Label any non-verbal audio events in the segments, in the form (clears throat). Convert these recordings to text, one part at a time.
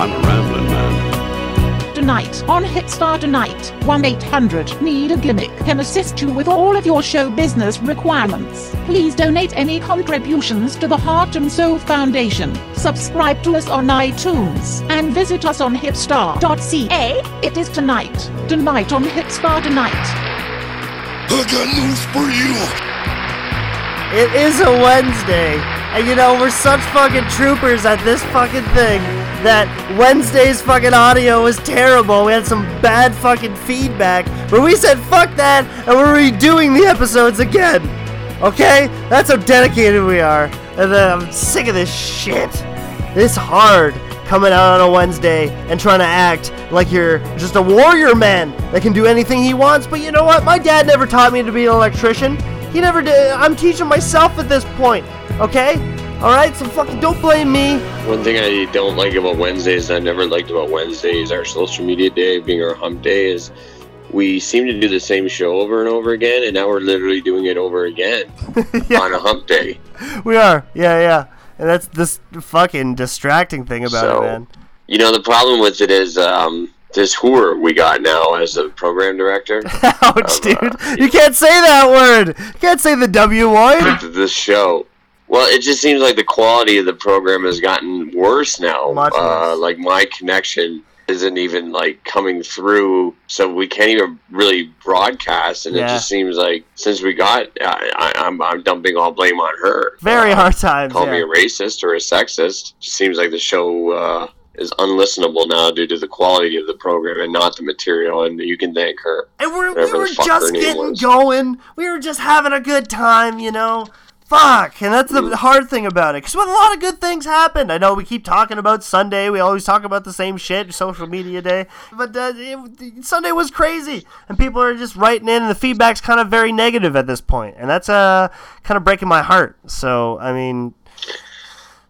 I'm a rambling man. Tonight on Hitstar Tonight, 1 800 Need a Gimmick can assist you with all of your show business requirements. Please donate any contributions to the Heart and Soul Foundation. Subscribe to us on iTunes and visit us on hitstar.ca. It is tonight. Tonight on Hitstar Tonight. I got news for you. It is a Wednesday, and you know, we're such fucking troopers at this fucking thing that Wednesday's fucking audio was terrible. We had some bad fucking feedback, but we said fuck that, and we're redoing the episodes again. Okay? That's how dedicated we are. And uh, I'm sick of this shit. It's hard coming out on a Wednesday and trying to act like you're just a warrior man that can do anything he wants. But you know what? My dad never taught me to be an electrician. He never did. I'm teaching myself at this point. Okay? All right. So fucking don't blame me. One thing I don't like about Wednesdays, I never liked about Wednesdays, our social media day being our hump day, is we seem to do the same show over and over again, and now we're literally doing it over again (laughs) on a hump day. We are. Yeah, yeah. And that's this fucking distracting thing about So- it, man. You know, the problem with it is um, this whore we got now as a program director. (laughs) Ouch, uh, dude. You can't say that word. You can't say the W word. (laughs) this show. Well, it just seems like the quality of the program has gotten worse now. Much Uh, worse. like my connection isn't even like coming through, so we can't even really broadcast. And it just seems like since we got, I, I, I'm I'm dumping all blame on her. Very Uh, hard times. Call me a racist or a sexist. Just seems like the show uh, is unlistenable now due to the quality of the program and not the material. And you can thank her. And we're, we were just getting was. going. We were just having a good time, you know. Fuck, and that's Mm. the hard thing about it. Because a lot of good things happened. I know we keep talking about Sunday. We always talk about the same shit, social media day. But uh, it, Sunday was crazy, and people are just writing in, and the feedback's kind of very negative at this point, and that's uh kind of breaking my heart. So I mean,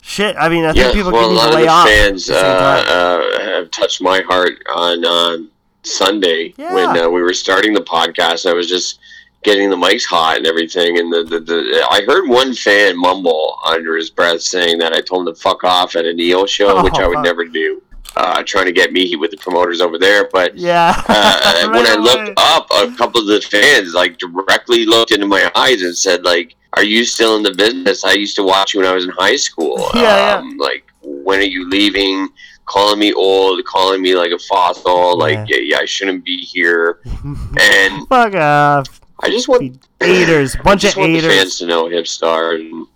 shit. I mean, I think yeah, people well, can a lot of lay the off. fans at the same time. uh, uh, have touched my heart on um, Sunday Yeah. when uh, we were starting the podcast. I was just getting the mics hot and everything, and the, the, the I heard one fan mumble under his breath saying that I told him to fuck off at a Neo show, which I would Oh. never do. Uh, trying to get me with the promoters over there, but yeah. uh, (laughs) when I looked up, a couple of the fans like directly looked into my eyes and said, "Like, are you still in the business? I used to watch you when I was in high school. (laughs) Yeah, um, Like, when are you leaving? Calling me old, calling me like a fossil. Like, yeah, yeah I shouldn't be here. (laughs) And Fuck off. I just want Haters. (laughs) I Bunch of just want the haters. fans to know, Hipstar and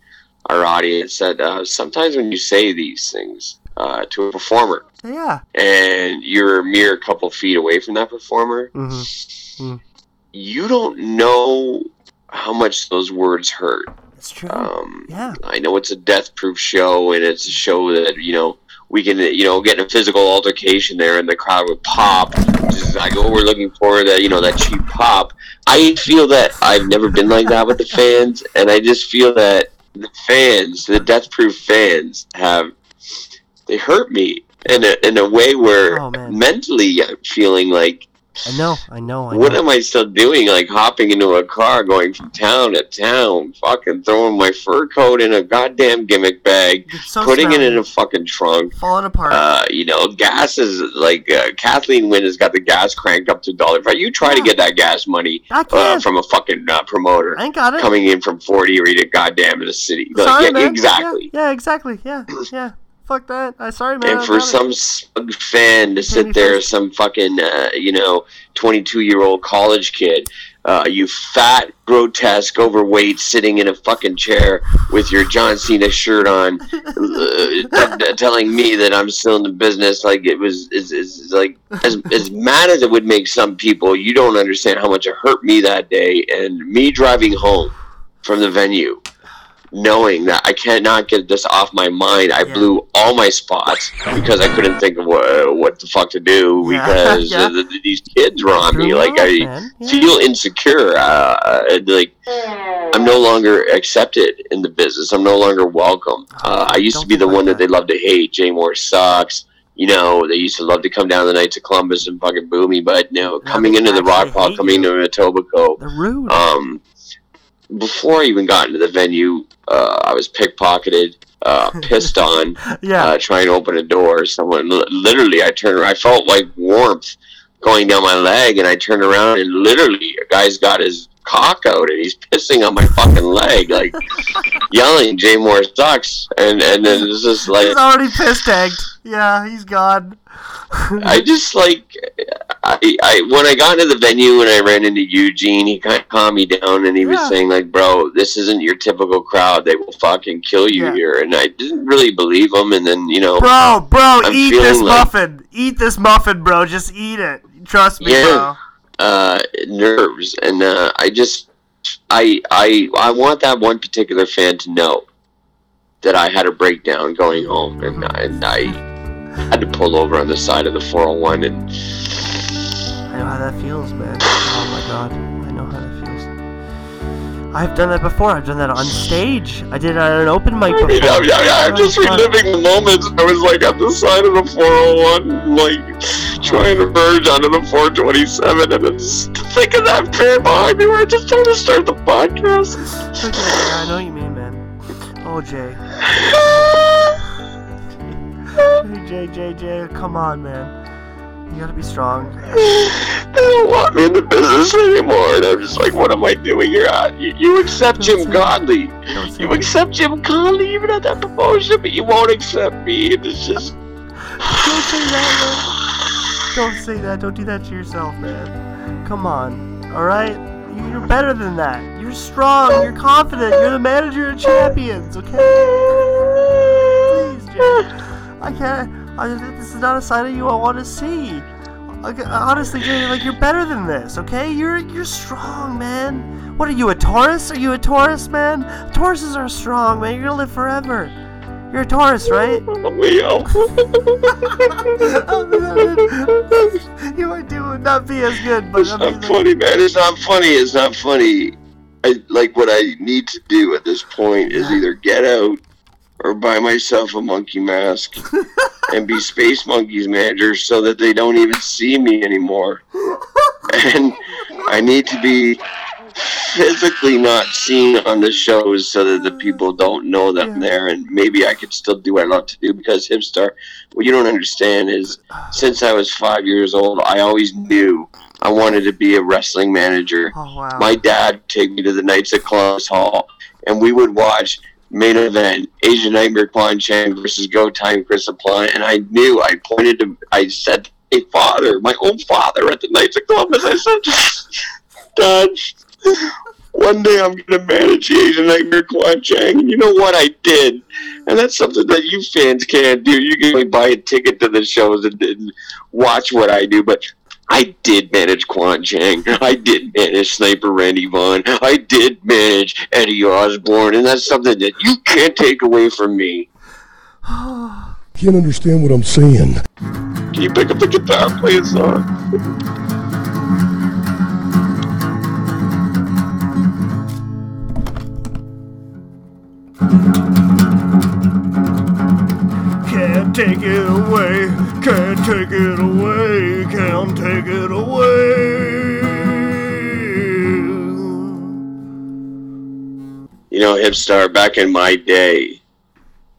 our audience, that uh, sometimes when you say these things uh, to a performer Yeah. and you're a mere couple feet away from that performer, hmm you don't know how much those words hurt. It's true. Um, yeah. I know it's a death proof show, and it's a show that you know we can you know get in a physical altercation there, and the crowd would pop. Just like oh, we're looking for that you know that cheap pop. I feel that I've never been like that with the (laughs) fans, and I just feel that the fans, the death proof fans, have they hurt me in a in a way where Oh, mentally I'm feeling like I know. I know. I what know. am I still doing? Like hopping into a car, going from town to town, fucking throwing my fur coat in a goddamn gimmick bag, so putting it in a fucking trunk. falling apart. Uh, you know, gas is like uh, Kathleen Wynne has got the gas cranked up to a dollar. You try to get that gas money uh, from a fucking uh, promoter I ain't got it. coming in from Fort Erie to goddamn the city. Like, sorry, yeah, man. exactly. Yeah, yeah, exactly. Yeah, yeah. (clears throat) Fuck that. I sorry, man. And for some smug fan to sit there, some fucking, uh, you know, 22 year old college kid, uh, you fat, grotesque, overweight, sitting in a fucking chair with your John Cena shirt on, (laughs) uh, t- telling me that I'm still in the business, like it was, is, is like, as, as (laughs) mad as it would make some people, you don't understand how much it hurt me that day. And me driving home from the venue, knowing that I cannot get this off my mind. I Yeah. blew all my spots because I couldn't think of what, what the fuck to do Yeah, (laughs) because yeah. uh, the, the- these kids were on me. Like I. Yeah. feel insecure. Uh, like I'm no longer accepted in the business. I'm no longer welcome. Uh, I used to Don't be the like one that that. they love to hate. Jay Moore sucks. You know, they used to love to come down the Knights of Columbus and fucking boo me, but no, coming into the actually rock hall, coming you. into Etobicoke, They're rude. um, before I even got into the venue, uh, I was pickpocketed, uh, (laughs) pissed on, Yeah. uh, trying to open a door. Someone literally, I turned. I felt like warmth going down my leg, and I turned around, and literally, a guy's got his cock out, and he's pissing on my fucking leg, like (laughs) yelling, "Jay Moore sucks!" And and then it's just like He's already piss tagged. Yeah, he's gone. (laughs) I just like I, I when I got into the venue and I ran into Eugene, he kind of calmed me down and he was saying like, "Bro, this isn't your typical crowd. They will fucking kill you Yeah. here." And I didn't really believe him. And then you know, Bro, bro, I'm eat this like- muffin. Eat this muffin, bro. Just eat it. Trust me, Yeah. Uh, nerves, and uh, I just I I I want that one particular fan to know that I had a breakdown going home, and, and I had to pull over on the side of the 401 and. I know how that feels, man. Oh my god. I know how that feels. I've done that before. I've done that on stage. I did it at an open mic I before. mean, I, I, I'm just reliving the moments. I was like at the side of the 401, like trying to merge onto the 427, and then just think of that fan behind me where I just tried to start the podcast. Okay, I know you mean, man. Oh, Jay. Jay, Jay, Jay, come on, man. You gotta be strong. they don't want me in the business anymore, and I'm just like, what am I doing here? You, you accept Jim Godley. You accept Jim Godley even at that promotion, but you won't accept me. And it's just. Don't say that. Don't say that. Don't do that to yourself, man. Come on. Alright? You're better than that. You're strong. You're confident. You're the manager of champions, okay? Please, Jay. I can't. I, this is not a side of you I want to see. Like, honestly, Jay, like you're better than this, okay? You're you're strong, man. What are you, a Taurus? Are you a Taurus, man? Tauruses are strong, man. You're gonna live forever. You're a Taurus, right? (laughs) Leo. (laughs) you might do would not be as good, but It's not funny, man. It's not funny. It's not funny. I like what I need to do at this point is either get out or buy myself a monkey mask and be (laughs) Space Monkey's manager so that they don't even see me anymore. And I need to be physically not seen on the shows so that the people don't know that I'm there and maybe I could still do what I love to do because Hipstar, what you don't understand is since I was five years old, I always knew I wanted to be a wrestling manager. oh wow. My dad would take me to the Knights at Columbus Hall, and we would watch main event Asian Nightmare Quan Chang versus Go Time Chris Appliance, and I knew I pointed to, I said, "Hey, father, my own father at the Knights at Columbus." I said, "Dad, one day I'm gonna manage the Asian Nightmare Quan Chang," and you know what I did. And that's something that you fans can't do. You can only buy a ticket to the shows and, and watch what I do, but I did manage Quan Chang. I did manage Sniper Randy Vaughn. I did manage Eddie Osborne, and that's something that you can't take away from me. Can't understand what I'm saying. Can you pick up the guitar, and play a song? Can't take it away, can't take it away, can't take it away. You know, Hipstar, back in my day,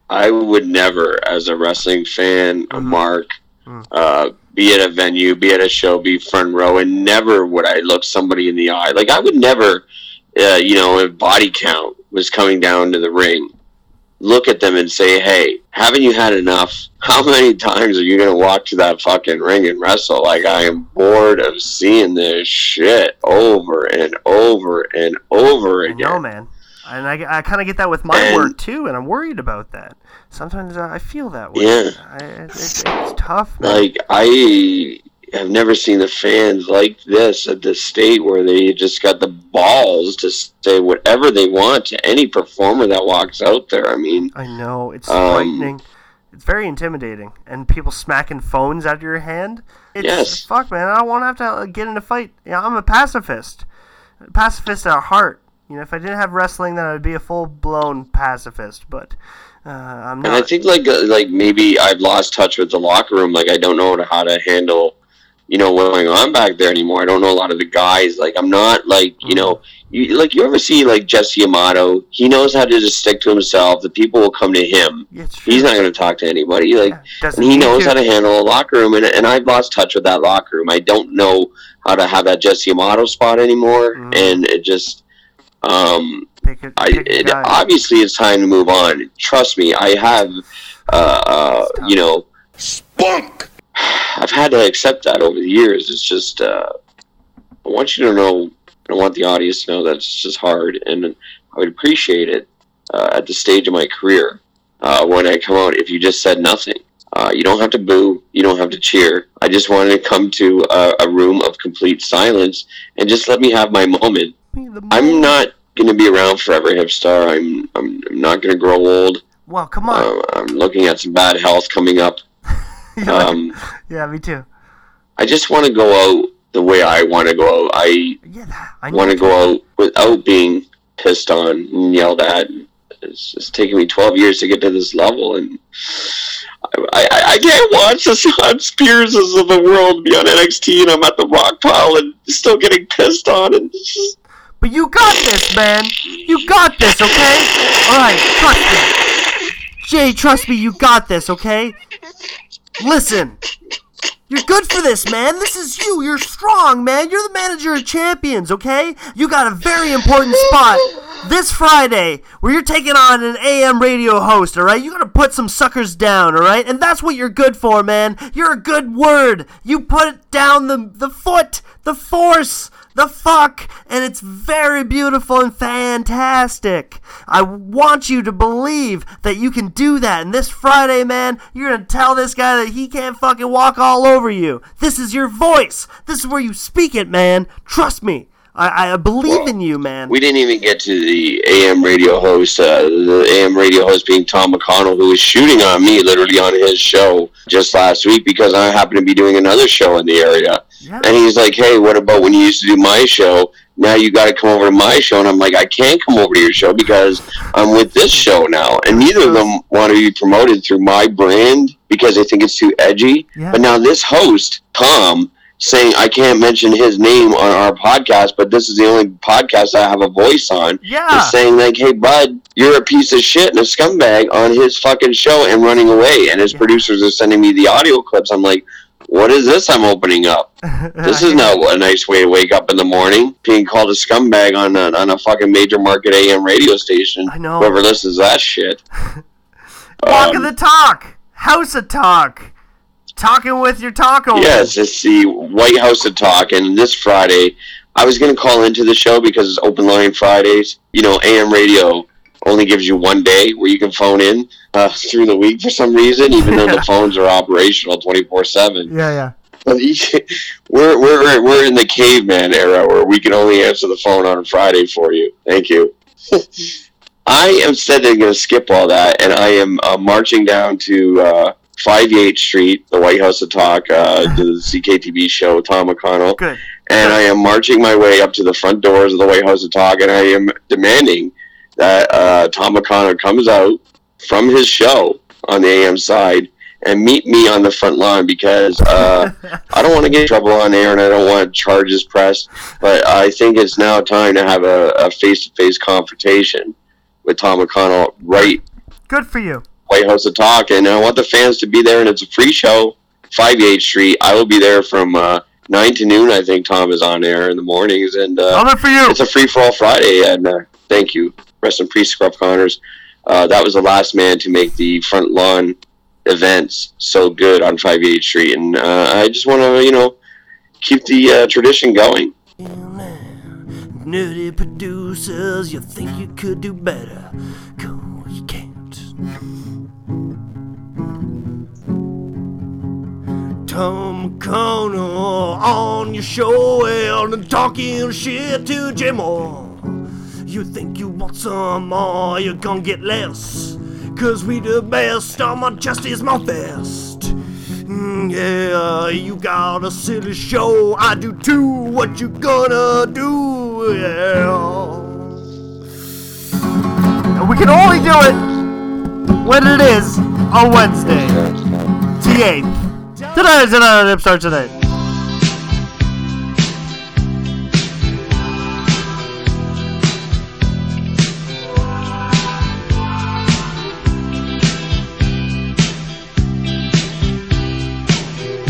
I would never, as a wrestling fan, a Mark, uh, be at a venue, be at a show, be front row, and never would I look somebody in the eye. Like, I would never, uh, you know, body count was coming down to the ring, look at them and say, hey, haven't you had enough? How many times are you going to walk to that fucking ring and wrestle? Like, I am bored of seeing this shit over and over and over again. know, man. And I, I kind of get that with my And- work too, and I'm worried about that. Sometimes uh, I feel that way. Yeah. I, it, it's it's tough, man. like I have never seen the fans like this at the state where they just got the balls to say whatever they want to any performer that walks out there. I mean, I know it's Um, frightening. It's very intimidating, and people smacking phones out of your hand. It's Yes. fuck, man. I don't want to have to uh, get in a fight. Yeah, I'm a pacifist, pacifist at heart. You know, if I didn't have wrestling, then I'd be a full blown pacifist. But uh, I'm not. and I think like uh, like maybe I've lost touch with the locker room. Like I don't know how to handle you know, what's going on back there anymore. I don't know a lot of the guys. Like, I'm not like, you know, you like you ever see like Jesse Amato? He knows how to just stick to himself. The people will come to him. Yeah, it's true. He's not going to talk to anybody. Like, Yeah, and he knows to. how to handle a locker room. And, and I've lost touch with that locker room. I don't know how to have that Jesse Amato spot anymore. Mhm. And it just, um, Pick a, I pick a it, obviously it's time to move on. Trust me, I have, uh, uh, you know, Spunk! I've had to accept that over the years. It's just, uh, I want you to know, I want the audience to know that it's just hard, and I would appreciate it uh, at the stage of my career uh, when I come out if you just said nothing. Uh, you don't have to boo, you don't have to cheer. I just wanted to come to a, a room of complete silence and just let me have my moment. I'm not going to be around forever, hipstar. I'm, I'm, I'm not going to grow old. Well, come on. Uh, I'm looking at some bad health coming up. (laughs) Um, yeah, me too. I just want to go out the way I want to go out. I Yeah, I want to go out without being pissed on and yelled at. It's just taken me 12 years to get to this level, and I, I, I can't watch the Shawn Spearses of the world be on NXT, and I'm at the rock pile and still getting pissed on. And just, But you got this, man. You got this, okay? Alright, trust me. Jay, trust me, you got this, okay? Listen. You're good for this, man. This is you. You're strong, man. You're the manager of champions, okay? You got a very important spot this Friday where you're taking on an AM radio host, alright? You gotta put some suckers down, alright? And that's what you're good for, man. You're a good word. You put down the the foot, the force, the fuck, and it's very beautiful and fantastic. I want you to believe that you can do that. And this Friday, man, you're gonna tell this guy that he can't fucking walk all over you. This is your voice. This is where you speak it, man. Trust me. I, I believe in you, man. we didn't even get to the AM radio host, uh, the AM radio host being Tom McConnell, who was shooting on me literally on his show just last week because I happened to be doing another show in the area. Yeah. And he's like, hey, what about when you used to do my show? Now you got to come over to my show. And I'm like, I can't come over to your show because I'm with this show now. And neither of them want to be promoted through my brand because they think it's too edgy. Yeah. But now this host, Tom, saying I can't mention his name on our podcast, but this is the only podcast I have a voice on. Yeah. Saying like, hey, bud, you're a piece of shit and a scumbag on his fucking show and running away. And his Yeah. producers are sending me the audio clips. I'm like, what is this I'm opening up? (laughs) This is not a nice way to wake up in the morning, being called a scumbag on a, on a fucking major market AM radio station. I know. Whoever listens to that shit. (laughs) Walk Um, of the talk. House of talk. Talking with your taco. Yes, it's the White House of Talk, and this Friday, I was going to call into the show because it's open line Fridays. You know, AM radio only gives you one day where you can phone in uh, through the week for some reason, even though the (laughs) phones are operational twenty four seven. Yeah, yeah. We're we're we're in the caveman era where we can only answer the phone on Friday for you. Thank you. (laughs) I am instead going to skip all that, and I am uh, marching down to uh, 58th Street, the White House of Talk, uh, (laughs) the CKTV show, Tom McConnell, Good. and I am marching my way up to the front doors of the White House of Talk, and I am demanding that uh, Tom McConnell comes out from his show on the AM side and meet me on the front line because uh, (laughs) I don't want to get in trouble on air and I don't want charges pressed, but I think it's now time to have a, a face-to-face confrontation with Tom McConnell right Good for you. White House of Talk, and I want the fans to be there, and it's a free show, 58th Street. I will be there from uh, 9 to noon, I think Tom is on air in the mornings, and uh, Love it for you. it's a free-for-all Friday, and uh, thank you. Rest in peace, Scruff Connors. Uh, that was the last man to make the front lawn events so good on 58th Street, and uh, I just want to, you know, keep the uh, tradition going. Nerdy producers, you think you could do better. Go, you can't. Tom Connor on your show and talking shit to Jim Moore. You think you want some more, you're gonna get less. Cause we the best, I'm a justice my Mm, yeah, you got a silly show, I do too. What you gonna do? Yeah. We can only do it when it is on Wednesday. The Today's another episode today.